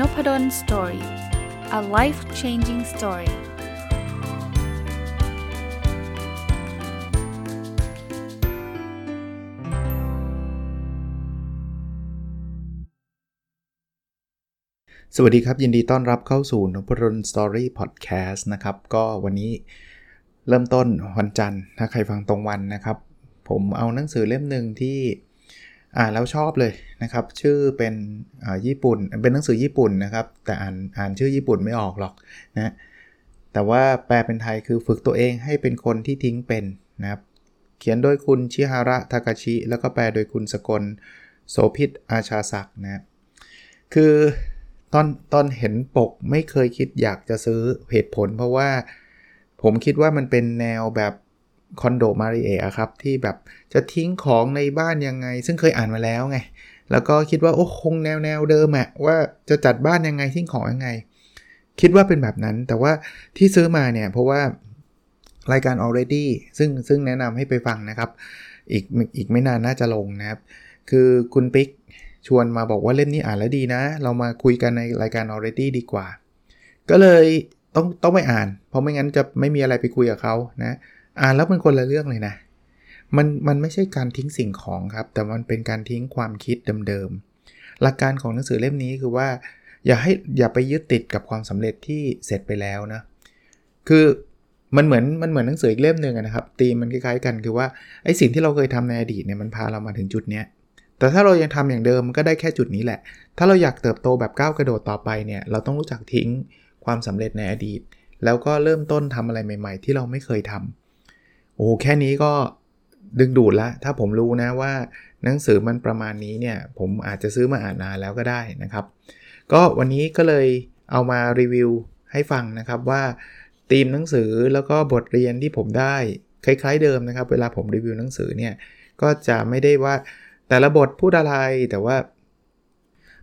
นพด ล story a life changing story สวัสดีครับ ยินดีต้อนรับเข้าสู่นพดล story podcast นะครับ ก็วันนี้เริ่มต้นวันจันทร์ถ้าใครฟังตรงวันนะครับ ผมเอาหนังสือเล่มหนึ่งที่ อ่านแล้วชอบเลยนะครับ ชื่อเป็นญี่ปุ่น เป็นหนังสือญี่ปุ่นนะครับ แต่อ่านอ่านชื่อญี่ปุ่นไม่ออกหรอกนะแต่ว่าแปลเป็นไทยคือฝึกตัวเองให้เป็นคนที่ทิ้งเป็นนะครับ เขียนโดยคุณชิฮาระทากาชิ แล้วก็แปลโดยคุณสกลโสพิษอาชาศักนะคือตอนตอนเห็นปกไม่เคยคิดอยากจะซื้อเหตุผล เพราะว่าผมคิดว่ามันเป็นแนวแบบ คอนโดมาริเอะครับ ที่แบบจะทิ้งของในบ้านยังไง ซึ่งเคยอ่านมาแล้วไง แล้วก็คิดว่า โอ้คงแนวแนวเดิมอะว่าจะจัดบ้านยังไงทิ้งของยังไง คิดว่าเป็นแบบนั้น แต่ว่าที่ซื้อมาเนี่ย เพราะว่ารายการ already ซึ่งซึ่งแนะนำให้ไปฟังนะครับ อีกอีกไม่นานน่าจะลงนะครับ คือคุณปิ๊กชวนมาบอกว่าเล่มนี้อ่านแล้วดีนะ เรามาคุยกันในรายการ already ดีกว่า ก็เลยต้องต้องไปอ่าน เพราะไม่งั้นจะไม่มีอะไรไปคุยกับเขานะ อ่านแล้วเป็นคนละเรื่องเลยนะ มันมันไม่ใช่การทิ้งสิ่งของครับ แต่มันเป็นการทิ้งความคิดเดิมๆ หลักการของหนังสือเล่มนี้คือว่าอย่าให้อย่าไปยึดติดกับความสำเร็จที่เสร็จไปแล้วนะ คือมันเหมือนมันเหมือนหนังสืออีกเล่มหนึ่งนะครับตีมันคล้ายๆกันคือว่าไอ้สิ่งที่เราเคยทำในอดีตเนี่ยมันพาเรามาถึงจุดเนี้ยแต่ถ้าเรายังทำอย่างเดิมก็ได้แค่จุดนี้แหละ ถ้าเราอยากเติบโตแบบก้าวกระโดดต่อไปเนี่ยเราต้องรู้จักทิ้งความสำเร็จในอดีต แล้วก็เริ่มต้นทำอะไรใหม่ ๆ ที่เราไม่เคยทำ โอ้แค่นี้ก็ดึงดูดละถ้าผมรู้นะว่าหนังสือมันประมาณนี้เนี่ยผมอาจจะซื้อมาอ่านนานแล้วก็ได้นะครับ ก็วันนี้ก็เลยเอามารีวิวให้ฟังนะครับว่าธีมหนังสือแล้วก็บทเรียนที่ผมได้คล้ายๆเดิมนะครับ เวลาผมรีวิวหนังสือเนี่ยก็จะไม่ได้ว่าแต่ละบทพูดอะไรแต่ว่า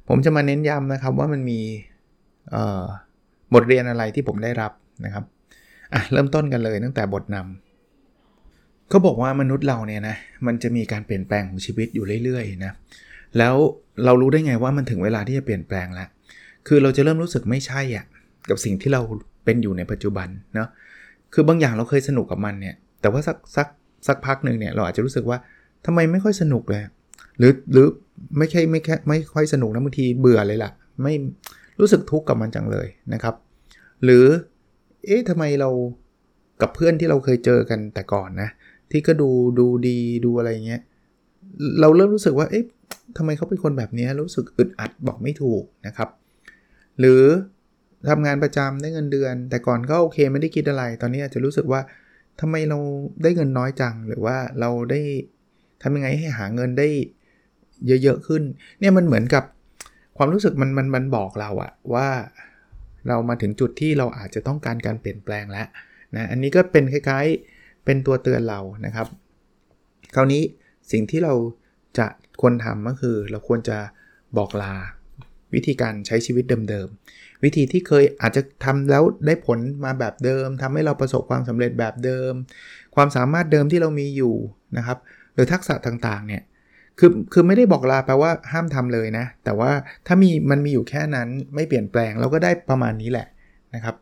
ผมจะมาเน้นย้ำนะครับว่ามันมีบทเรียนอะไรที่ผมได้รับนะครับอะเริ่มต้นกันเลยตั้งแต่บทนำ เขาบอกว่ามนุษย์เราเนี่ยนะมันจะมีการเปลี่ยนแปลงของชีวิตอยู่เรื่อยๆนะแล้วเรารู้ได้ไงว่ามันถึงเวลาที่จะเปลี่ยนแปลงแล้วคือเราจะเริ่มรู้สึกไม่ใช่อะ่ะกับสิ่งที่เราเป็นอยู่ในปัจจุบันเนาะคือบางอย่างเราเคยสนุกกับมันเนี่ย แต่ว่าสักสักสักพักหนึ่งเนี่ยเราอาจจะรู้สึกว่าทำไมไม่ค่อยสนุกเลยหรือหรือไม่ใช่ไม่แค่ไม่ค่อยสนุกนะบางทีเบื่อเลยล่ะ ไม่รู้สึกทุกข์กับมันจังเลยนะครับ หรือเอ๊ะทำไมเรากับเพื่อนที่เราเคยเจอกันแต่ก่อนนะ ที่ก็ดูดูดีดูอะไรเงี้ยเราเริ่มรู้สึกว่าเอ๊ะทำไมเขาเป็นคนแบบนี้รู้สึกอึดอัดบอกไม่ถูกนะครับ หรือทำงานประจำได้เงินเดือน แต่ก่อนก็โอเคไม่ได้คิดอะไร ตอนนี้อาจจะรู้สึกว่าทำไมเราได้เงินน้อยจัง หรือว่าเราได้ทำยังไงให้หาเงินได้เยอะๆขึ้น เนี่ยมันเหมือนกับความรู้สึกมันมันมันบอกเราอะว่าเรามาถึงจุดที่เราอาจจะต้องการการเปลี่ยนแปลงแล้วนะอันนี้ก็เป็นคล้ายๆ เป็นตัวเตือนเรานะครับ คราวนี้สิ่งที่เราจะควรทำก็คือเราควรจะบอกลาวิธีการใช้ชีวิตเดิมๆ วิธีที่เคยอาจจะทำแล้วได้ผลมาแบบเดิมทำให้เราประสบความสำเร็จแบบเดิม ความสามารถเดิมที่เรามีอยู่นะครับ หรือทักษะต่างๆ เนี่ย คือ คือไม่ได้บอกลาแปลว่าห้ามทำเลยนะ แต่ว่าถ้ามีมันมีอยู่แค่นั้นไม่เปลี่ยนแปลงเราก็ได้ประมาณนี้แหละนะครับ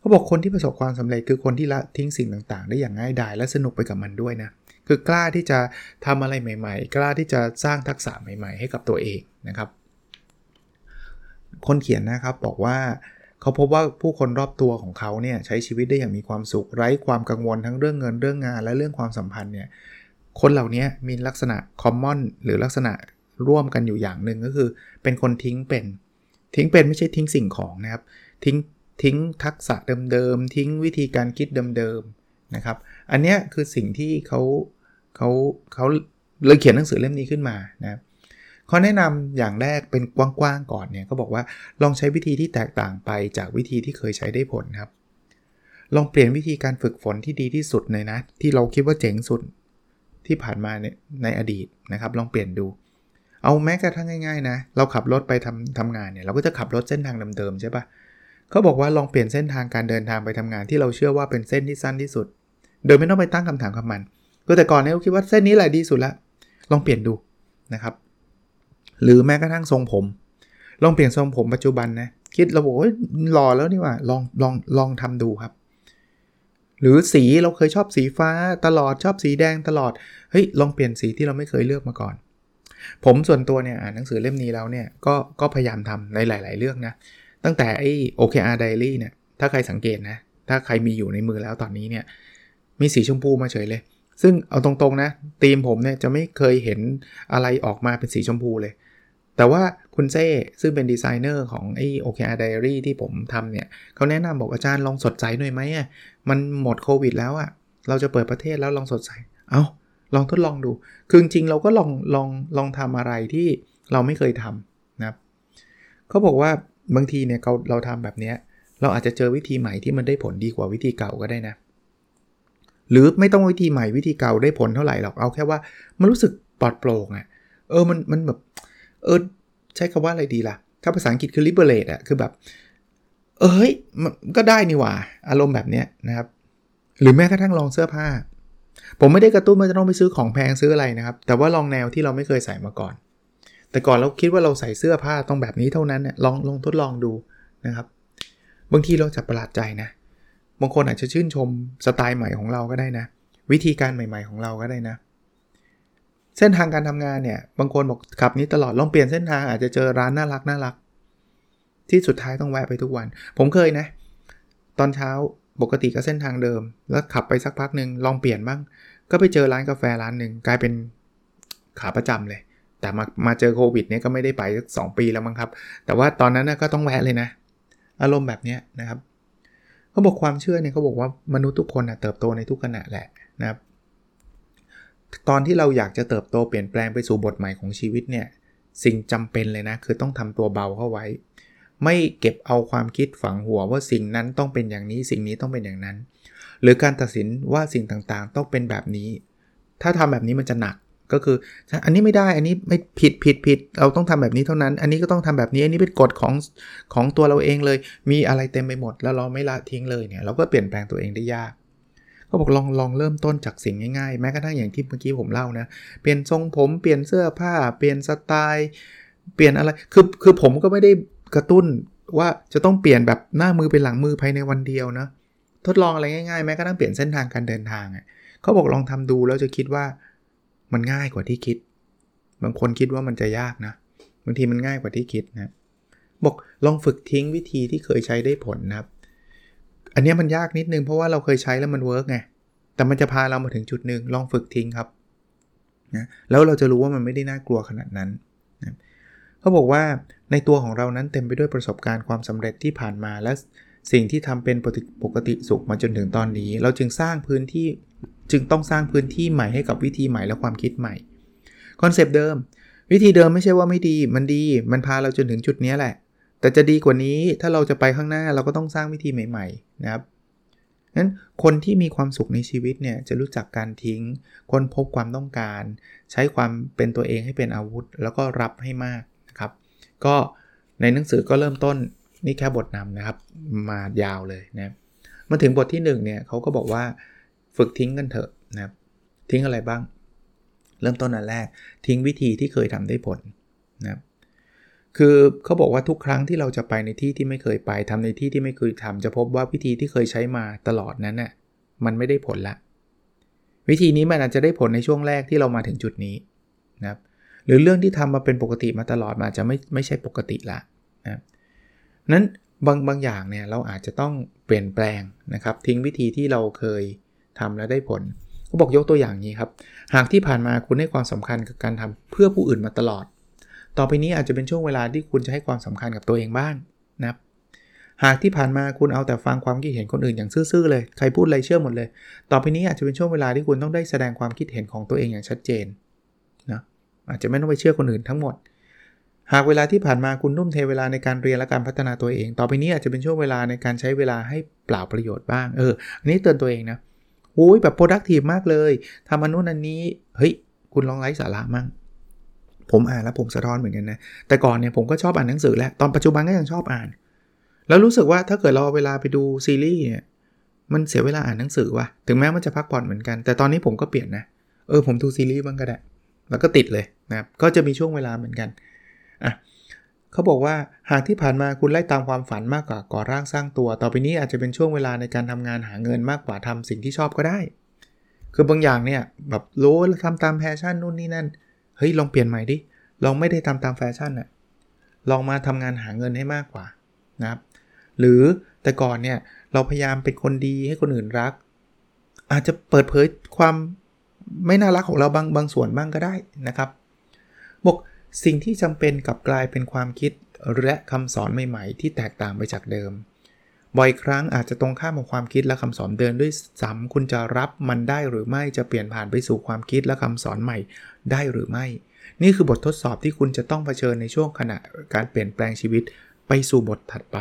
เขาบอกคนที่ประสบความสำเร็จคือคนที่ละทิ้งสิ่งต่างๆ ได้อย่างง่ายดายและสนุกไปกับมันด้วยนะคือกล้าที่จะทำอะไรใหม่ ๆ กล้าที่จะสร้างทักษะใหม่ ๆ ให้กับตัวเองนะครับ คนเขียนนะครับบอกว่าเขาพบว่าผู้คนรอบตัวของเขาเนี่ยใช้ชีวิตได้อย่างมีความสุขไร้ความกังวลทั้งเรื่องเงินเรื่องงาน และเรื่องความสัมพันธ์เนี่ยคนเหล่านี้มีลักษณะคอมมอนหรือลักษณะร่วมกันอยู่อย่างหนึ่งก็คือ เป็นคนทิ้งเป็นทิ้งเป็นไม่ใช่ทิ้งสิ่งของนะครับ ทิ้ง ทิ้งทักษะเดิมๆ ทิ้งวิธีการคิดเดิมๆนะครับ อันนี้คือสิ่งที่เขาเขาเขาเลยเขียนหนังสือเล่มนี้ขึ้นมานะข้อแนะนำอย่างแรกเป็นกว้างๆก่อนเนี่ยก็บอกว่าลองใช้วิธีที่แตกต่างไปจากวิธีที่เคยใช้ได้ผลครับ ลองเปลี่ยนวิธีการฝึกฝนที่ดีที่สุดเลยนะ ที่เราคิดว่าเจ๋งสุดที่ผ่านมาในในอดีตนะครับ ลองเปลี่ยนดู เอาแม้กระทั่งง่ายๆนะ เราขับรถไปทำทำงานเนี่ย เราก็จะขับรถเส้นทางเดิมๆใช่ปะ เขาบอกว่าลองเปลี่ยนเส้นทางการเดินทางไปทำงานที่เราเชื่อว่าเป็นเส้นที่สั้นที่สุด โดยไม่ต้องไปตั้งคำถามกับมัน ก็แต่ก่อนเนี่ยเราคิดว่าเส้นนี้แหละดีสุดละ ลองเปลี่ยนดูนะครับ หรือแม้กระทั่งทรงผม ลองเปลี่ยนทรงผมปัจจุบันนะ คิดเราบอกว่าหล่อแล้วนี่ว่า ลองลองลองทำดูครับ หรือสีเราเคยชอบสีฟ้าตลอดชอบสีแดงตลอด เฮ้ยลองเปลี่ยนสีที่เราไม่เคยเลือกมาก่อน ผมส่วนตัวเนี่ยอ่านหนังสือเล่มนี้แล้วเนี่ยก็ก็พยายามทำในหลาย ๆ เรื่องนะ ตั้งแต่ไอ้ OKR Diary เนี่ย ถ้าใครสังเกตนะ ถ้าใครมีอยู่ในมือแล้วตอนนี้เนี่ย มีสีชมพูมาเฉยเลย ซึ่งเอาตรงๆนะทีมผมเนี่ยจะไม่เคยเห็นอะไรออกมาเป็นสีชมพูเลย แต่ว่าคุณเซ่ซึ่งเป็นดีไซเนอร์ของไอ้ OKR Diary ที่ผมทำเนี่ยเขาแนะนำบอกอาจารย์ลองสดใสหน่อยไหมอะมันหมดโควิดแล้วอะเราจะเปิดประเทศแล้วลองสดใส เอา้าลองทดลองดู คือจริงเราก็ลองลองลองทำอะไรที่เราไม่เคยทำนะครับเขาบอกว่า บางทีเนี่ยเราเราทำแบบนี้เราอาจจะเจอวิธีใหม่ที่มันได้ผลดีกว่าวิธีเก่าก็ได้นะ หรือไม่ต้องวิธีใหม่วิธีเก่าได้ผลเท่าไหร่หรอกเอาแค่ว่ามันรู้สึกปลอดโปร่งอะ่ะเออมันมันแบบเออใช้คำว่าอะไรดีล่ะ ถ้าภาษาอังกฤษคือ liberate อะคือแบบ เอ้ยมันก็ได้นี่หว่า อารมณ์แบบเนี้ยนะครับ หรือแม้กระทั่งลองเสื้อผ้า ผมไม่ได้กระตุ้นว่าจะต้องไปซื้อของแพงซื้ออะไรนะครับ แต่ว่าลองแนวที่เราไม่เคยใส่มาก่อน แต่ก่อนเราคิดว่าเราใส่เสื้อผ้าต้องแบบนี้เท่านั้นเนี่ยลองลองทดลองดูนะครับ บางทีเราจะประหลาดใจนะ บางคนอาจจะชื่นชมสไตล์ใหม่ของเราก็ได้นะ วิธีการใหม่ ๆของเราก็ได้นะ เส้นทางการทำงานเนี่ย บางคนบอกขับนี้ตลอดลองเปลี่ยนเส้นทางอาจจะเจอร้านน่ารักน่ารัก ที่สุดท้ายต้องแวะไปทุกวัน ผมเคยนะ ตอนเช้าปกติก็เส้นทางเดิม แล้วขับไปสักพักหนึ่งลองเปลี่ยนบ้าง ก็ไปเจอร้านกาแฟร้านหนึ่งกลายเป็นขาประจำเลย แต่มามาเจอโควิดเนี่ยก็ไม่ได้ไปสักสปีแล้วมั้งครับ แต่ว่าตอนนั้นก็ต้องแวะเลยนะ อารมณ์แบบนี้นะครับเขาบอกความเชื่อเนี่ยเขาบอกว่ามนุษย์ทุกคนเติบโตในทุกขณะแหละนะครับ ตอนที่เราอยากจะเติบโตเปลี่ยนแปลงไปสู่บทใหม่ของชีวิตเนี่ยสิ่งจำเป็นเลยนะ คือต้องทำตัวเบาเข้าไว้ ไม่เก็บเอาความคิดฝังหัวว่าสิ่งนั้นต้องเป็นอย่างนี้สิ่งนี้ต้องเป็นอย่างนั้น หรือการตัดสินว่าสิ่งต่างๆ ต้องเป็นแบบนี้ ถ้าทำแบบนี้มันจะหนัก ก็คืออันนี้ไม่ได้อันนี้ไม่ผิดผิดผิดเราต้องทำแบบนี้เท่านั้น อันนี้ก็ต้องทำแบบนี้อันนี้เป็นกฎของของตัวเราเองเลย มีอะไรเต็มไปหมด แล้วเราไม่ละทิ้งเลยเนี่ยเราก็เปลี่ยนแปลงตัวเองได้ยากก็บอกลองลองเริ่มต้นจากสิ่งง่ายๆ แม้กระทั่งอย่างที่เมื่อกี้ผมเล่านะ เปลี่ยนทรงผมเปลี่ยนเสื้อผ้า เปลี่ยนสไตล์ เปลี่ยนอะไร คือคือผมก็ไม่ได้กระตุ้นว่าจะต้องเปลี่ยนแบบหน้ามือเป็นหลังมือภายในวันเดียวนะ ทดลองอะไรง่ายๆ แม้กระทั่งเปลี่ยนเส้นทางการเดินทางอะเขาบอกลองทำดูแล้วจะคิดว่า มันง่ายกว่าที่คิด บางคนคิดว่ามันจะยากนะบางทีมันง่ายกว่าที่คิดนะบอกลองฝึกทิ้งวิธีที่เคยใช้ได้ผลนะครับ อันนี้มันยากนิดนึงเพราะว่าเราเคยใช้แล้วมัน work ไงแต่มันจะพาเรามาถึงจุดหนึ่งลองฝึกทิ้งครับนะแล้วเราจะรู้ว่ามันไม่ได้น่ากลัวขนาดนั้นนะเขาบอกว่าในตัวของเรานั้นเต็มไปด้วยประสบการณ์ความสำเร็จที่ผ่านมาและสิ่งที่ทำเป็นปกติสุขมาจนถึงตอนนี้ เราจึงสร้างพื้นที่ จึงต้องสร้างพื้นที่ใหม่ให้กับวิธีใหม่และความคิดใหม่คอนเซปต์เดิม วิธีเดิมไม่ใช่ว่าไม่ดี มันดีมันพาเราจนถึงจุดนี้แหละ แต่จะดีกว่านี้ถ้าเราจะไปข้างหน้าเราก็ต้องสร้างวิธีใหม่ ๆ นะครับนั้นคนที่มีความสุขในชีวิตเนี่ยจะรู้จักการทิ้งคนพบความต้องการ ใช้ความเป็นตัวเองให้เป็นอาวุธ แล้วก็รับให้มากนะครับ ก็ในหนังสือก็เริ่มต้นนี่แค่บทนำนะครับ มายาวเลยนะมาถึงบทที่1เนี่ยเขาก็บอกว่า ฝึกทิ้งกันเถอะนะครับทิ้งอะไรบ้าง เริ่มต้นอันแรก ทิ้งวิธีที่เคยทำได้ผลนะครับคือเขาบอกว่าทุกครั้งที่เราจะไปในที่ที่ไม่เคยไปทำในที่ที่ไม่เคยทำจะพบว่าวิธีที่เคยใช้มาตลอดนั้นน่ะมันไม่ได้ผลละ วิธีนี้มันอาจจะได้ผลในช่วงแรกที่เรามาถึงจุดนี้นะครับหรือเรื่องที่ทำมาเป็นปกติมาตลอดมาจะไม่ไม่ใช่ปกติละนะนั้นบางบางอย่างเนี่ยเราอาจจะต้องเปลี่ยนแปลงนะครับทิ้งวิธีที่เราเคย ทำแล้วได้ผลเขาบอกยกตัวอย่างนี้ครับ หากที่ผ่านมาคุณให้ความสำคัญกับการทำเพื่อผู้อื่นมาตลอด ต่อไปนี้อาจจะเป็นช่วงเวลาที่คุณจะให้ความสำคัญกับตัวเองบ้างนะครับหากที่ผ่านมาคุณเอาแต่ฟังความคิดเห็นคนอื่นอย่างซื่อๆเลย ใครพูดอะไรเชื่อหมดเลย ต่อไปนี้อาจจะเป็นช่วงเวลาที่คุณต้องได้แสดงความคิดเห็นของตัวเองอย่างชัดเจนนะอาจจะไม่ต้องไปเชื่อคนอื่นทั้งหมด หากเวลาที่ผ่านมาคุณนุ่มเทเวลาในการเรียนและการพัฒนาตัวเอง ต่อไปนี้อาจจะเป็นช่วงเวลาในการใช้เวลาให้เปล่าประโยชน์บ้าง เออ อันนี้เตือนตัวเองนะ โอ้ยแบบ productive มากเลยทำอันนู้นอันนี้ เฮ้ย คุณลองไร้สาระมั่งผมอ่านแล้วผมสะท้อนเหมือนกันนะ แต่ก่อนเนี่ยผมก็ชอบอ่านหนังสือแหละ ตอนปัจจุบันก็ยังชอบอ่าน แล้วรู้สึกว่าถ้าเกิดเราเอาเวลาไปดูซีรีส์เนี่ย มันเสียเวลาอ่านหนังสือว่ะ ถึงแม้มันจะพักผ่อนเหมือนกัน แต่ตอนนี้ผมก็เปลี่ยนนะ เออผมดูซีรีส์บ้างก็ได้ แล้วก็ติดเลยนะครับ ก็จะมีช่วงเวลาเหมือนกัน อะ เขาบอกว่าหากที่ผ่านมาคุณไล่ตามความฝันมากกว่าก่อร่างสร้างตัว ต่อไปนี้อาจจะเป็นช่วงเวลาในการทำงานหาเงินมากกว่าทำสิ่งที่ชอบก็ได้ คือบางอย่างเนี่ยแบบรู้ทำตามแฟชั่นนู่นนี่นั่น เฮ้ยลองเปลี่ยนใหม่ดิ ลองไม่ได้ทำตามแฟชั่นอะลองมาทำงานหาเงินให้มากกว่านะครับ หรือแต่ก่อนเนี่ยเราพยายามเป็นคนดีให้คนอื่นรัก อาจจะเปิดเผยความไม่น่ารักของเราบางบางส่วนบ้างก็ได้นะครับบอก สิ่งที่จำเป็นกับกลายเป็นความคิดและคำสอนใหม่ๆ ที่แตกต่างไปจากเดิม บ่อยครั้งอาจจะตรงข้ามกับความคิดและคำสอนเดินด้วยซ้ำคุณจะรับมันได้หรือไม่จะเปลี่ยนผ่านไปสู่ความคิดและคำสอนใหม่ได้หรือไม่ นี่คือบททดสอบที่คุณจะต้องเผชิญในช่วงขณะการเปลี่ยนแปลงชีวิตไปสู่บทถัดไป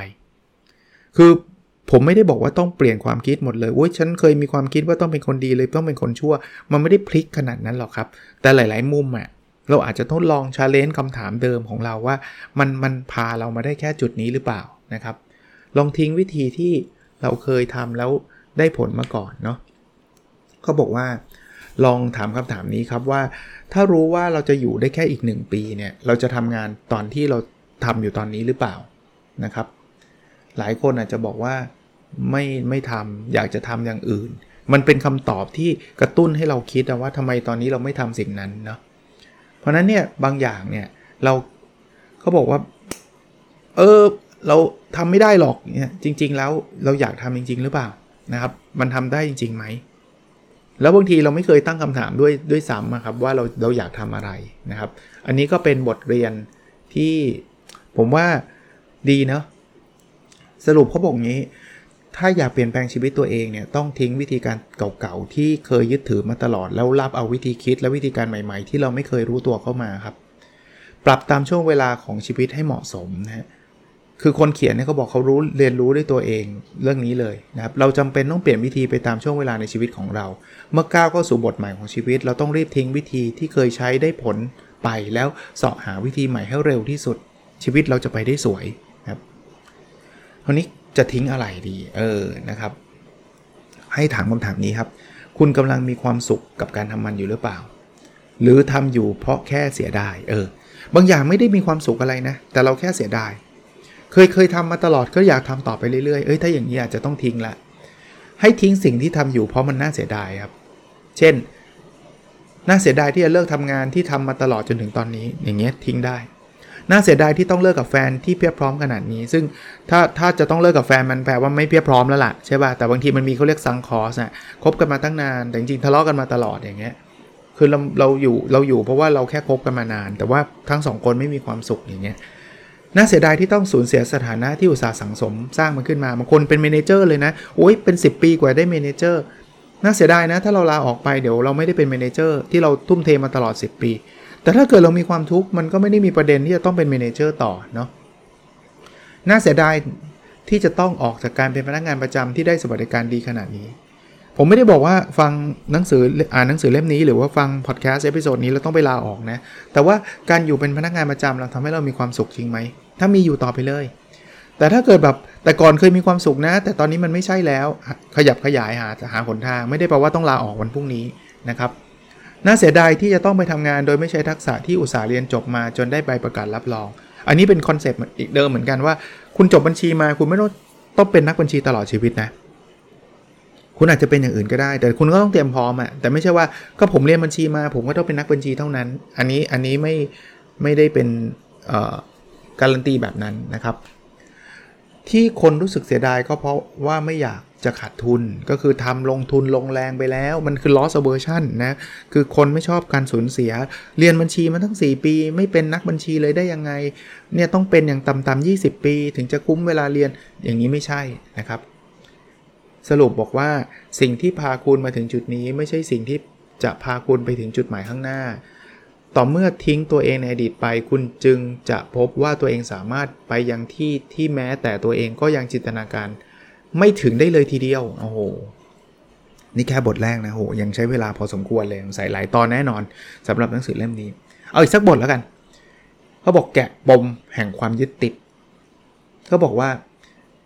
คือผมไม่ได้บอกว่าต้องเปลี่ยนความคิดหมดเลยโอ้ยฉันเคยมีความคิดว่าต้องเป็นคนดีเลยต้องเป็นคนชั่ว มันไม่ได้พลิกขนาดนั้นหรอกครับ แต่หลาย ๆ มุมอะ่ะ เราอาจจะทดลองชาเลนจ์คำถามเดิมของเราว่า มันมันพาเรามาได้แค่จุดนี้หรือเปล่านะครับ ลองทิ้งวิธีที่เราเคยทำแล้วได้ผลมาก่อนเนาะเขาบอกว่า ลองถามคำถามนี้ครับว่า ถ้ารู้ว่าเราจะอยู่ได้แค่อีก 1 ปีเนี่ยเราจะทำงานตอนที่เราทำอยู่ตอนนี้หรือเปล่านะครับ หลายคนอาจจะบอกว่าไม่ไม่ทำอยากจะทำอย่างอื่น มันเป็นคำตอบที่กระตุ้นให้เราคิดว่าทำไมตอนนี้เราไม่ทำสิ่งนั้นเนาะ เพราะนั้นเนี่ยบางอย่างเนี่ยเราเขาบอกว่า เออเราทำไม่ได้หรอกเนี่ยจริง ๆ แล้วเราอยากทำจริง ๆ หรือเปล่านะครับ มันทำได้จริงๆไหมแล้วบางทีเราไม่เคยตั้งคำถามด้วยด้วยซ้ำครับว่าเราเราอยากทำอะไรนะครับ อันนี้ก็เป็นบทเรียนที่ผมว่าดีเนาะสรุปเขาบอกงี้ ถ้าอยากเปลี่ยนแปลงชีวิตตัวเองเนี่ยต้องทิ้งวิธีการเก่าๆที่เคยยึดถือมาตลอด แล้วรับเอาวิธีคิดและวิธีการใหม่ ๆ ที่เราไม่เคยรู้ตัวเข้ามาครับ ปรับตามช่วงเวลาของชีวิตให้เหมาะสมนะฮะคือคนเขียนเนี่ยเขาบอกเขารู้เรียนรู้ด้วยตัวเองเรื่องนี้เลยนะครับเราจำเป็นต้องเปลี่ยนวิธีไปตามช่วงเวลาในชีวิตของเรา เมื่อก้าวเข้าสู่บทใหม่ของชีวิต เราต้องรีบทิ้งวิธีที่เคยใช้ได้ผลไปแล้วเสาะหาวิธีใหม่ให้เร็วที่สุดชีวิตเราจะไปได้สวยครับคราวนี้ จะทิ้งอะไรดี เออนะครับ ให้ถามคำถามนี้ครับ คุณกำลังมีความสุขกับการทำมันอยู่หรือเปล่า หรือทำอยู่เพราะแค่เสียดายเออบางอย่างไม่ได้มีความสุขอะไรนะ แต่เราแค่เสียดาย เคยเคยทำมาตลอดก็อยากทำต่อไปเรื่อยๆเอ้ยถ้าอย่างนี้อาจจะต้องทิ้งละให้ทิ้งสิ่งที่ทำอยู่เพราะมันน่าเสียดายครับ เช่น น่าเสียดายที่จะเลิกทำงานที่ทำมาตลอดจนถึงตอนนี้ อย่างเงี้ยทิ้งได้ น่าเสียดายที่ต้องเลิกกับแฟนที่เพียบพร้อมขนาดนี้ ซึ่งถ้าถ้าจะต้องเลิกกับแฟนมันแปลว่าไม่เพียบพร้อมแล้วล่ะใช่ป่ะแต่บางทีมันมีเขาเรียกซังคอสอะคบกันมาตั้งนานแต่จริงๆทะเลาะกันมาตลอดอย่างเงี้ยคือเราเราอยู่เราอยู่เพราะว่าเราแค่คบกันมานาน แต่ว่าทั้งสองคนไม่มีความสุขอย่างเงี้ยน่าเสียดายที่ต้องสูญเสียสถานะที่อุตส่าห์สั่งสมสร้างมันขึ้นมาบางคนเป็น manager เลยนะโอ้ยเป็น 10 ปีกว่าได้ manager น่าเสียดายนะถ้าเราลาออกไปเดี๋ยวเราไม่ได้เป็น manager ที่เราทุ่มเทมาตลอด 10 ปี แต่ถ้าเกิดเรามีความทุกข์มันก็ไม่ได้มีประเด็นที่จะต้องเป็น manager ต่อเนาะน่าเสียดายที่จะต้องออกจากการเป็นพนักงานประจำที่ได้สวัสดิการดีขนาดนี้ ผมไม่ได้บอกว่าฟังหนังสืออ่านหนังสือเล่มนี้หรือว่าฟัง podcast episode นี้เราต้องไปลาออกนะ แต่ว่าการอยู่เป็นพนักงานประจำเราทำให้เรามีความสุขจริงไหม ถ้ามีอยู่ต่อไปเลย แต่ถ้าเกิดแบบแต่ก่อนเคยมีความสุขนะ แต่ตอนนี้มันไม่ใช่แล้ว ขยับขยายหาหาหนทาง ไม่ได้แปลว่าต้องลาออกวันพรุ่งนี้นะครับ น่าเสียดายที่จะต้องไปทำงานโดยไม่ใช้ทักษะที่อุตส่าห์เรียนจบมาจนได้ใบประกาศรับรอง อันนี้เป็น concept อีกเดิมเหมือนกันว่า คุณจบบัญชีมาคุณไม่ต้องต้องเป็นนักบัญชีตลอดชีวิตนะ คุณอาจจะเป็นอย่างอื่นก็ได้ แต่คุณก็ต้องเตรียมพร้อมอะแต่ไม่ใช่ว่าก็ผมเรียนบัญชีมา ผมก็ต้องเป็นนักบัญชีเท่านั้น อันนี้อันนี้ไม่ไม่ได้เป็นการันตีแบบนั้นนะครับ ที่คนรู้สึกเสียดายก็เพราะว่าไม่อยาก จะขาดทุนก็คือทำลงทุนลงแรงไปแล้ว มันคือ loss aversion นะคือคนไม่ชอบการสูญเสีย เรียนบัญชีมาทั้ง 4 ปี ไม่เป็นนักบัญชีเลยได้ยังไงเนี่ยต้องเป็นอย่างต่ำๆ20 ปี ถึงจะคุ้มเวลาเรียนอย่างนี้ไม่ใช่นะครับ สรุปบอกว่าสิ่งที่พาคุณมาถึงจุดนี้ ไม่ใช่สิ่งที่จะพาคุณไปถึงจุดหมายข้างหน้า ต่อเมื่อทิ้งตัวเองในอดีตไป คุณจึงจะพบว่าตัวเองสามารถไปยังที่ที่แม้แต่ตัวเองก็ยังจินตนาการ ไม่ถึงได้เลยทีเดียว โอ้โห นี่แค่บทแรกนะโห ยังใช้เวลาพอสมควรเลยใส่หลายตอนแน่นอนสำหรับหนังสือเล่มนี้ เอาอีกสักบทแล้วกัน เขาบอกแกะปมแห่งความยึดติด เขาบอกว่า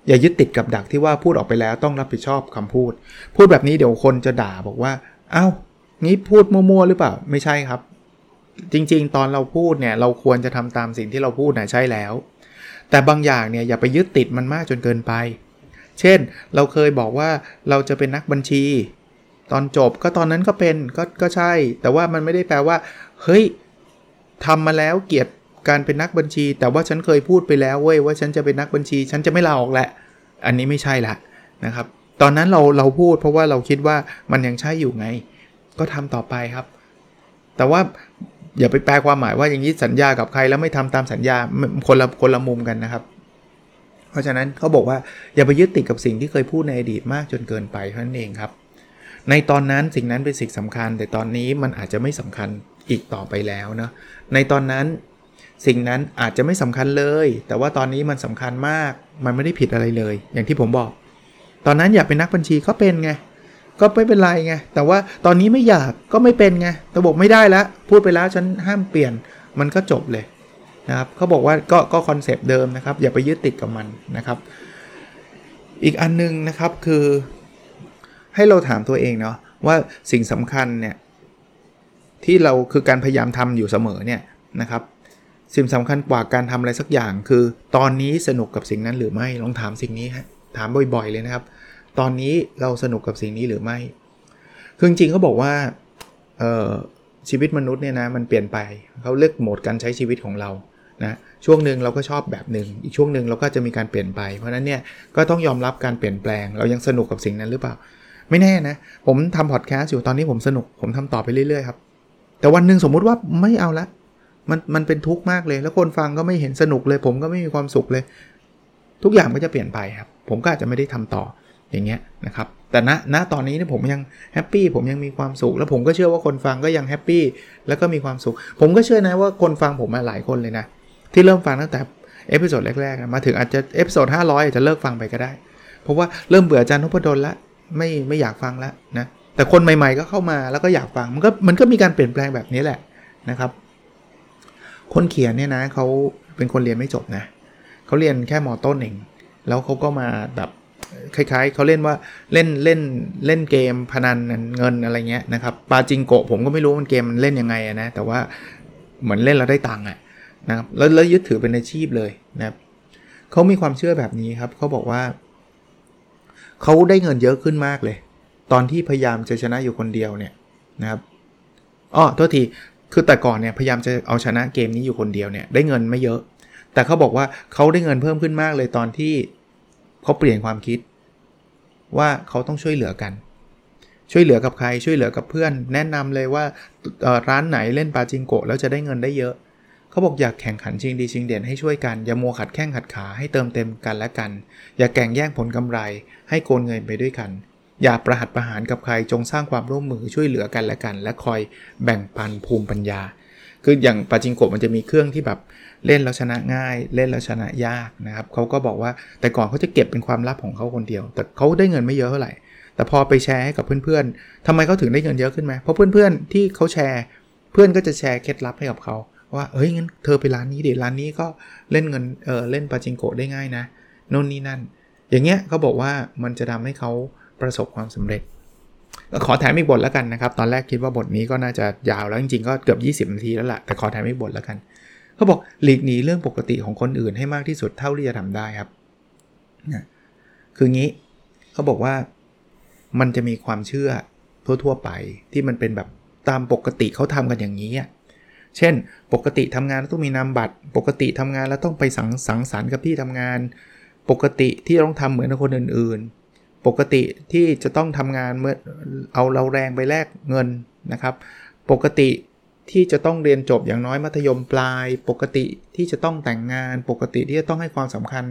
อย่ายึดติดกับดักที่ว่าพูดออกไปแล้วต้องรับผิดชอบคำพูด พูดแบบนี้เดี๋ยวคนจะด่าบอกว่า เอา้า งี้พูดมั่วๆหรือเปล่า ไม่ใช่ครับ จริงๆ ตอนเราพูดเนี่ยเราควรจะทำตามสิ่งที่เราพูดนะใช่แล้ว แต่บางอย่างเนี่ยอย่าไปยึดติดมันมากจนเกินไป เช่น เราเคยบอกว่าเราจะเป็นนักบัญชี ตอนจบก็ตอนนั้นก็เป็นก็ก็ใช่ แต่ว่ามันไม่ได้แปลว่า เฮ้ยทำมาแล้วเกียรติการเป็นนักบัญชี แต่ว่าฉันเคยพูดไปแล้วเว้ยว่าฉันจะเป็นนักบัญชี ฉันจะไม่ลาออกแหละ อันนี้ไม่ใช่ละนะครับ ตอนนั้นเราเราพูดเพราะว่าเราคิดว่ามันยังใช่อยู่ไง ก็ทำต่อไปครับ แต่ว่าอย่าไปแปลความหมายว่าอย่างนี้สัญญากับใครแล้วไม่ทำตามสัญญาคนละคนละมุมกันนะครับ เพราะฉะนั้นเขาบอกว่าอย่าไปยึดติดกับสิ่งที่เคยพูดในอดีตมากจนเกินไปเท่านั้นเองครับ ในตอนนั้นสิ่งนั้นเป็นสิ่งสำคัญ แต่ตอนนี้มันอาจจะไม่สำคัญอีกต่อไปแล้วนะในตอนนั้นสิ่งนั้นอาจจะไม่สำคัญเลย แต่ว่าตอนนี้มันสำคัญมาก มันไม่ได้ผิดอะไรเลย อย่างที่ผมบอก ตอนนั้นอยากเป็นนักบัญชีก็เป็นไง ก็ไม่เป็นไรไง แต่ว่าตอนนี้ไม่อยากก็ไม่เป็นไงระบบไม่ได้แล้ว พูดไปแล้วฉันห้ามเปลี่ยน มันก็จบเลย นะครับเขาบอกว่าก็ก็คอนเซปต์เดิมนะครับ อย่าไปยึดติดกับมันนะครับ อีกอันนึงนะครับคือให้เราถามตัวเองเนาะว่าสิ่งสำคัญเนี่ยที่เราคือการพยายามทำอยู่เสมอเนี่ยนะครับสิ่งสำคัญกว่าการทำอะไรสักอย่าง คือตอนนี้สนุกกับสิ่งนั้นหรือไม่ลองถามสิ่งนี้ฮะถามบ่อยๆเลยนะครับ ตอนนี้เราสนุกกับสิ่งนี้หรือไม่คือจริงเขาบอกว่าชีวิตมนุษย์เนี่ยนะมันเปลี่ยนไปเขาเลือกโหมดการใช้ชีวิตของเรา นะช่วงหนึ่งเราก็ชอบแบบหนึ่งอีกช่วงหนึ่งเราก็จะมีการเปลี่ยนไป เพราะนั้นเนี่ยก็ต้องยอมรับการเปลี่ยนแปลง เรายังสนุกกับสิ่งนั้นหรือเปล่า ไม่แน่นะ ผมทำพอดแคสต์อยู่ตอนนี้ผมสนุกผมทำต่อไปเรื่อยๆครับแต่วันหนึ่งสมมุติว่าไม่เอาละมันมันเป็นทุกข์มากเลย แล้วคนฟังก็ไม่เห็นสนุกเลย ผมก็ไม่มีความสุขเลย ทุกอย่างก็จะเปลี่ยนไปครับ ผมก็อาจจะไม่ได้ทำต่ออย่างเงี้ยนะครับแต่ณณตอนนี้เนี่ยผมยัง happy ผมยังมีความสุข แล้วผมก็เชื่อว่าคนฟังก็ยัง happy แล้วก็มีความสุข ผมก็เชื่อนะว่าคนฟังผมมาหลายคนเลยนะ ที่เริ่มฟังตั้งแต่ episode แรกๆมาถึงอาจจะ episode ห้าร้อยอาจจะเลิกฟังไปก็ได้ เพราะว่าเริ่มเบื่ออาจารย์นพดลละไม่ไม่อยากฟังล้วนะแต่คนใหม่ๆก็เข้ามาแล้วก็อยากฟัง มันก็มันก็มีการเปลี่ยนแปลงแบบนี้แหละนะครับ คนเขียนเนี่ยนะเขาเป็นคนเรียนไม่จบนะเขาเรียนแค่มอต้นเองแล้วเขาก็มาแบบคล้ายๆเขาเล่นว่าเล่นเล่นเล่นเกมพนันเงินอะไรเงี้ยนะครับปาจิงโกะผมก็ไม่รู้มันเกมมันเล่นยังไงนะแต่ว่าเหมือนเล่นแล้วได้ตังค์อะ นะครับแล้วแล้วยึดถือเป็นอาชีพเลยนะครับเขามีความเชื่อแบบนี้ครับเขาบอกว่าเขาได้เงินเยอะขึ้นมากเลย ตอนที่พยายามจะชนะอยู่คนเดียวเนี่ยนะครับอ๋อโทษทีคือแต่ก่อนเนี่ยพยายามจะเอาชนะเกมนี้อยู่คนเดียวเนี่ยได้เงินไม่เยอะ แต่เขาบอกว่าเขาได้เงินเพิ่มขึ้นมากเลยตอนที่เขาเปลี่ยนความคิด ว่าเขาต้องช่วยเหลือกัน ช่วยเหลือกับใครช่วยเหลือกับเพื่อน แนะนำเลยว่าร้านไหนเล่นปาจิงโกะแล้วจะได้เงินได้เยอะ เขาบอกอยากแข่งขันชิงดีชิงเด่นให้ช่วยกัน อย่ามัวขัดแข้งขัดขาให้เติมเต็มกันและกัน อย่าแก่งแย่งผลกำไร ให้โกนเงินไปด้วยกัน อย่าประหัตประหารกับใครจงสร้างความร่วมมือช่วยเหลือกันและกัน และคอยแบ่งปันภูมิปัญญา คืออย่างปาจิงโกะมันจะมีเครื่องที่แบบเล่นแล้วชนะง่าย เล่นแล้วชนะยากนะครับเขาก็บอกว่าแต่ก่อนเขาจะเก็บเป็นความลับของเขาคนเดียว แต่เขาได้เงินไม่เยอะเท่าไหร่แต่พอไปแชร์ให้กับเพื่อนๆทำไมเขาถึงได้เงินเยอะขึ้นไหมเพราะเพื่อนๆที่เขาแชร์ เพื่อนก็จะแชร์เคล็ดลับให้กับเขา ว่าเฮ้ยงั้นเธอไปร้านนี้เดิร้านนี้ก็เล่นเงินเออเล่นปาจิงโกะได้ง่ายนะโน่นนี่นั่น อย่างเงี้ยเขาบอกว่ามันจะทำให้เขาประสบความสำเร็จขอแถมอีกบทแล้วกันนะครับ ตอนแรกคิดว่าบทนี้ก็น่าจะยาวแล้วจริงๆก็เกือบ 20 นาทีแล้วละ่ะ แต่ขอแถมอีกบทแล้วกัน เขาบอกหลีกหนีเรื่องปกติของคนอื่นให้มากที่สุดเท่าที่จะทำได้ครับนะคืองี้เขาบอกว่ามันจะมีความเชื่อทั่ว ๆ ไปที่มันเป็นแบบตามปกติเขาทำกันอย่างนี้ เช่น ปกติทำงานแล้วต้องมีนามบัตร ปกติทำงานแล้วต้องไปสังสังสรรค์กับที่ทำงาน ปกติที่ต้องทำเหมือนคนอื่นๆ ปกติที่จะต้องทำงานเมื่อเอาเราแรงไปแลกเงินนะครับ ปกติที่จะต้องเรียนจบอย่างน้อยมัธยมปลาย ปกติที่จะต้องแต่งงาน ปกติที่จะต้องให้ความสำคัญ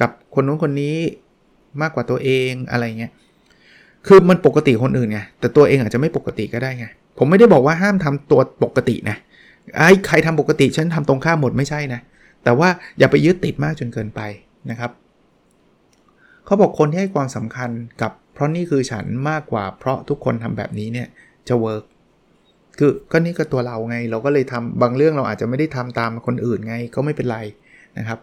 กับคนนู้นคนนี้มากกว่าตัวเองอะไรเงี้ย คือมันปกติคนอื่นไง แต่ตัวเองอาจจะไม่ปกติก็ได้ไง ผมไม่ได้บอกว่าห้ามทำตัวปกตินะ ไอ้ใครทำปกติฉันทำตรงข้ามหมดไม่ใช่นะ แต่ว่าอย่าไปยึดติดมากจนเกินไปนะครับ เขาบอกคนที่ให้ความสำคัญกับเพราะนี่คือฉันมากกว่าเพราะทุกคนทำแบบนี้เนี่ยจะเวิร์กคือก็นี่ก็ตัวเราไง เราก็เลยทำบางเรื่องเราอาจจะไม่ได้ทำตามคนอื่นไงก็ไม่เป็นไรนะครับ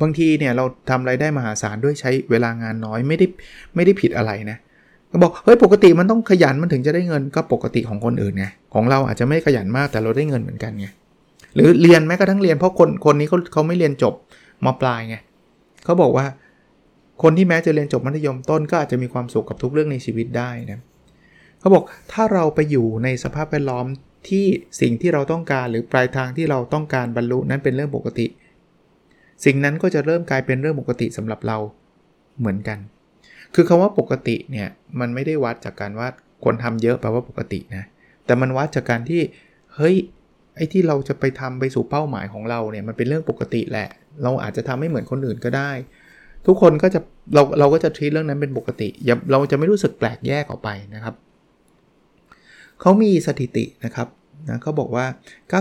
บางทีเนี่ยเราทำไรได้มหาศาลด้วยใช้เวลางานน้อยไม่ได้ไม่ได้ผิดอะไรนะ บอกเฮ้ยปกติมันต้องขยันมันถึงจะได้เงินก็ปกติของคนอื่นไงของเราอาจจะไม่ขยันมากแต่เราได้เงินเหมือนกันไงหรือเรียนแม้กระทั่งเรียนเพราะคนคนนี้เขาเขาไม่เรียนจบมปลายไงเขาบอกว่า คนที่แม้จะเรียนจบมัธยมต้นก็อาจจะมีความสุขกับทุกเรื่องในชีวิตได้นะเขาบอกถ้าเราไปอยู่ในสภาพแวดล้อมที่สิ่งที่เราต้องการหรือปลายทางที่เราต้องการบรรลุนั้นเป็นเรื่องปกติ สิ่งนั้นก็จะเริ่มกลายเป็นเรื่องปกติสำหรับเราเหมือนกัน คือคำว่าปกติเนี่ยมันไม่ได้วัดจากการว่าคนทำเยอะแปลว่าปกตินะ แต่มันวัดจากการที่เฮ้ยไอ้ที่เราจะไปทำไปสู่เป้าหมายของเราเนี่ยมันเป็นเรื่องปกติแหละ เราอาจจะทำไม่เหมือนคนอื่นก็ได้ ทุกคนก็จะเราเราก็จะทีเรื่องนั้นเป็นปกติอย่าเราจะไม่รู้สึกแปลกแยกออกไปนะครับเขามีสถิตินะครับ นะเขาบอกว่า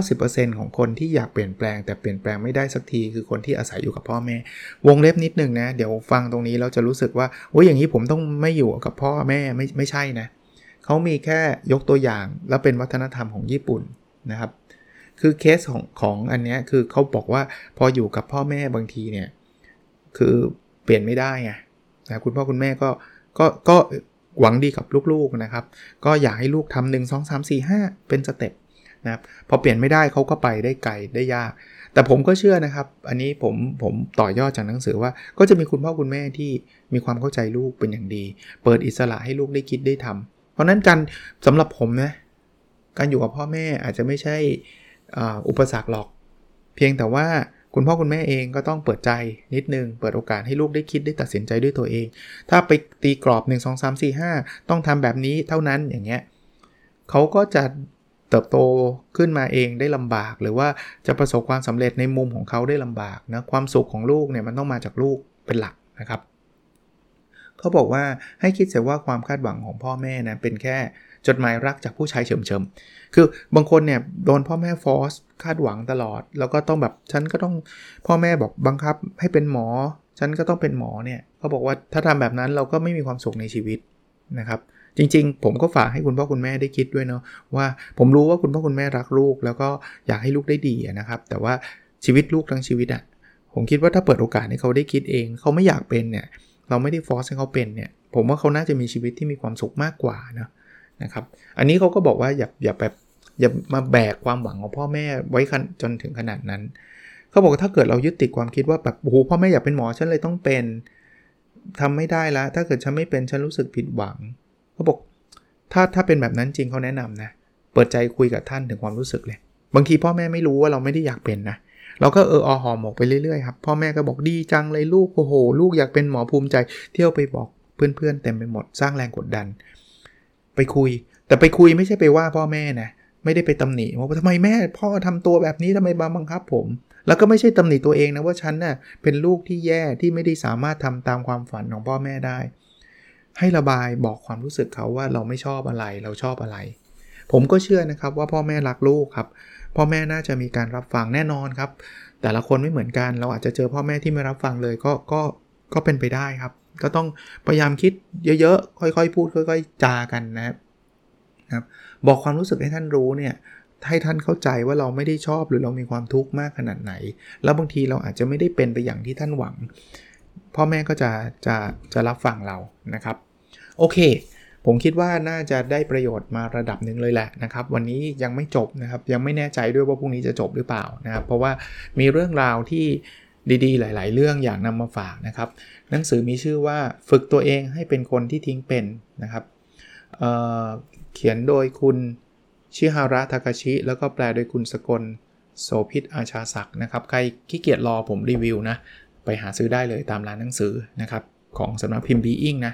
90%ของคนที่อยากเปลี่ยนแปลง แต่เปลี่ยนแปลงไม่ได้สักทีคือคนที่อาศัยอยู่กับพ่อแม่ วงเล็บนิดนึงนะ เดี๋ยวฟังตรงนี้เราจะรู้สึกว่าโอ้ยอย่างนี้ผมต้องไม่อยู่กับพ่อแม่ไม่ไม่ใช่นะเขามีแค่ยกตัวอย่างแล้วเป็นวัฒนธรรมของญี่ปุ่นนะครับ คือเคสของของอันนี้คือเขาบอกว่าพออยู่กับพ่อแม่บางทีเนี่ยคือเปลี่ยนไม่ได้ไงนะคุณพ่อคุณแม่ก็ก็ก็หวังดีกับลูกๆนะครับ ก็อยากให้ลูกทำหนึ่งสองสามสี่ห้าเป็นสเต็ป นะครับพอเปลี่ยนไม่ได้เขาก็ไปได้ไกลได้ยาก แต่ผมก็เชื่อนะครับ อันนี้ผมผมต่อยอดจากหนังสือว่า ก็จะมีคุณพ่อคุณแม่ที่มีความเข้าใจลูกเป็นอย่างดี เปิดอิสระให้ลูกได้คิดได้ทำเพราะนั้นการสำหรับผมนะการอยู่กับพ่อแม่อาจจะไม่ใช่อุปสรรคหรอก เพียงแต่ว่าคุณพ่อคุณแม่เองก็ต้องเปิดใจนิดนึง เปิดโอกาสให้ลูกได้คิดได้ตัดสินใจด้วยตัวเอง ถ้าไปตีกรอบ 1 2 3 4 5 ต้องทำแบบนี้เท่านั้นอย่างเงี้ยเขาก็จะ เติบโตขึ้นมาเองได้ลำบาก หรือว่าจะประสบความสำเร็จในมุมของเขาได้ลำบากนะความสุขของลูกเนี่ยมันต้องมาจากลูกเป็นหลักนะครับเขาบอกว่าให้คิดเสียว่าความคาดหวังของพ่อแม่นะเป็นแค่จดหมายรักจากผู้ชายเฉิมๆคือบางคนเนี่ยโดนพ่อแม่ฟอสคาดหวังตลอด แล้วก็ต้องแบบฉันก็ต้องพ่อแม่บอกบังคับให้เป็นหมอ ฉันก็ต้องเป็นหมอเนี่ยเขาบอกว่าถ้าทำแบบนั้นเราก็ไม่มีความสุขในชีวิตนะครับ จริง ๆ ผมก็ฝากให้คุณพ่อคุณแม่ได้คิดด้วยเนาะว่าผมรู้ว่าคุณพ่อคุณแม่รักลูก แล้วก็อยากให้ลูกได้ดีนะครับ แต่ว่าชีวิตลูกทั้งชีวิตอะ่ะผมคิดว่าถ้าเปิดโอกาสให้เขาได้คิดเอง เขาไม่อยากเป็นเนี่ยเราไม่ได้ฟอสให้เขาเป็นเนี่ยผมว่าเขาน่าจะมีชีวิตที่มีความสุขมากกว่านะนะครับอันนี้เขาก็บอกว่าอย่าอย่าแบบอย่ามาแบกความหวังของพ่อแม่ไว้จนถึงขนาดนั้น เขาบอกถ้าเกิดเรายึดติดความคิดว่าแบบโอ้โหพ่อแม่อยากเป็นหมอฉันเลยต้องเป็นทำไม่ได้ละถ้าเกิดฉันไม่เป็นฉันรู้สึกผิดหวัง เขาบอกถ้าถ้าเป็นแบบนั้นจริงเขาแนะนำนะ เปิดใจคุยกับท่านถึงความรู้สึกเลย บางทีพ่อแม่ไม่รู้ว่าเราไม่ได้อยากเป็นนะ เราก็เอออหอมออกไปเรื่อยๆครับ พ่อแม่ก็บอกดีจังเลยลูกโอ้โห ลูกอยากเป็นหมอภูมิใจ เที่ยวไปบอกเพื่อนๆเต็มไปหมดสร้างแรงกดดัน ไปคุย แต่ไปคุยไม่ใช่ไปว่าพ่อแม่นะไม่ได้ไปตำหนิว่าทำไมแม่พ่อทำตัวแบบนี้ทำไมบังคับผม แล้วก็ไม่ใช่ตำหนิตัวเองนะว่าฉันนะ่ะเป็นลูกที่แย่ที่ไม่ได้สามารถทำตามความฝันของพ่อแม่ได้ ให้ระบายบอกความรู้สึกเขาว่าเราไม่ชอบอะไรเราชอบอะไร ผมก็เชื่อนะครับว่าพ่อแม่รักลูกครับ พ่อแม่น่าจะมีการรับฟังแน่นอนครับ แต่ละคนไม่เหมือนกัน เราอาจจะเจอพ่อแม่ที่ไม่รับฟังเลยก็ก็ก็เป็นไปได้ครับ ก็ต้องพยายามคิดเยอะๆ ค่อยๆ พูดค่อย ๆ จากันนะครับ บอกความรู้สึกให้ท่านรู้เนี่ยให้ท่านเข้าใจว่าเราไม่ได้ชอบหรือเรามีความทุกข์มากขนาดไหน แล้วบางทีเราอาจจะไม่ได้เป็นไปอย่างที่ท่านหวัง พ่อแม่ก็จะจะจะรับฟังเรานะครับ โอเค ผมคิดว่าน่าจะได้ประโยชน์มาระดับหนึ่งเลยแหละนะครับ วันนี้ยังไม่จบนะครับ ยังไม่แน่ใจด้วยว่าพรุ่งนี้จะจบหรือเปล่านะครับ เพราะว่ามีเรื่องราวที่ดีๆ หลาย ๆ เรื่องอยากนำมาฝากนะครับ หนังสือมีชื่อว่าฝึกตัวเองให้เป็นคนที่ทิ้งเป็นนะครับเขียนโดยคุณชิฮาระทาคาชิ แล้วก็แปลโดยคุณสกลโสพิษอาชาศักดิ์นะครับ ใครขี้เกียจรอผมรีวิวนะ ไปหาซื้อได้เลยตามร้านหนังสือนะครับ ของสำนักพิมพ์บีอิงนะ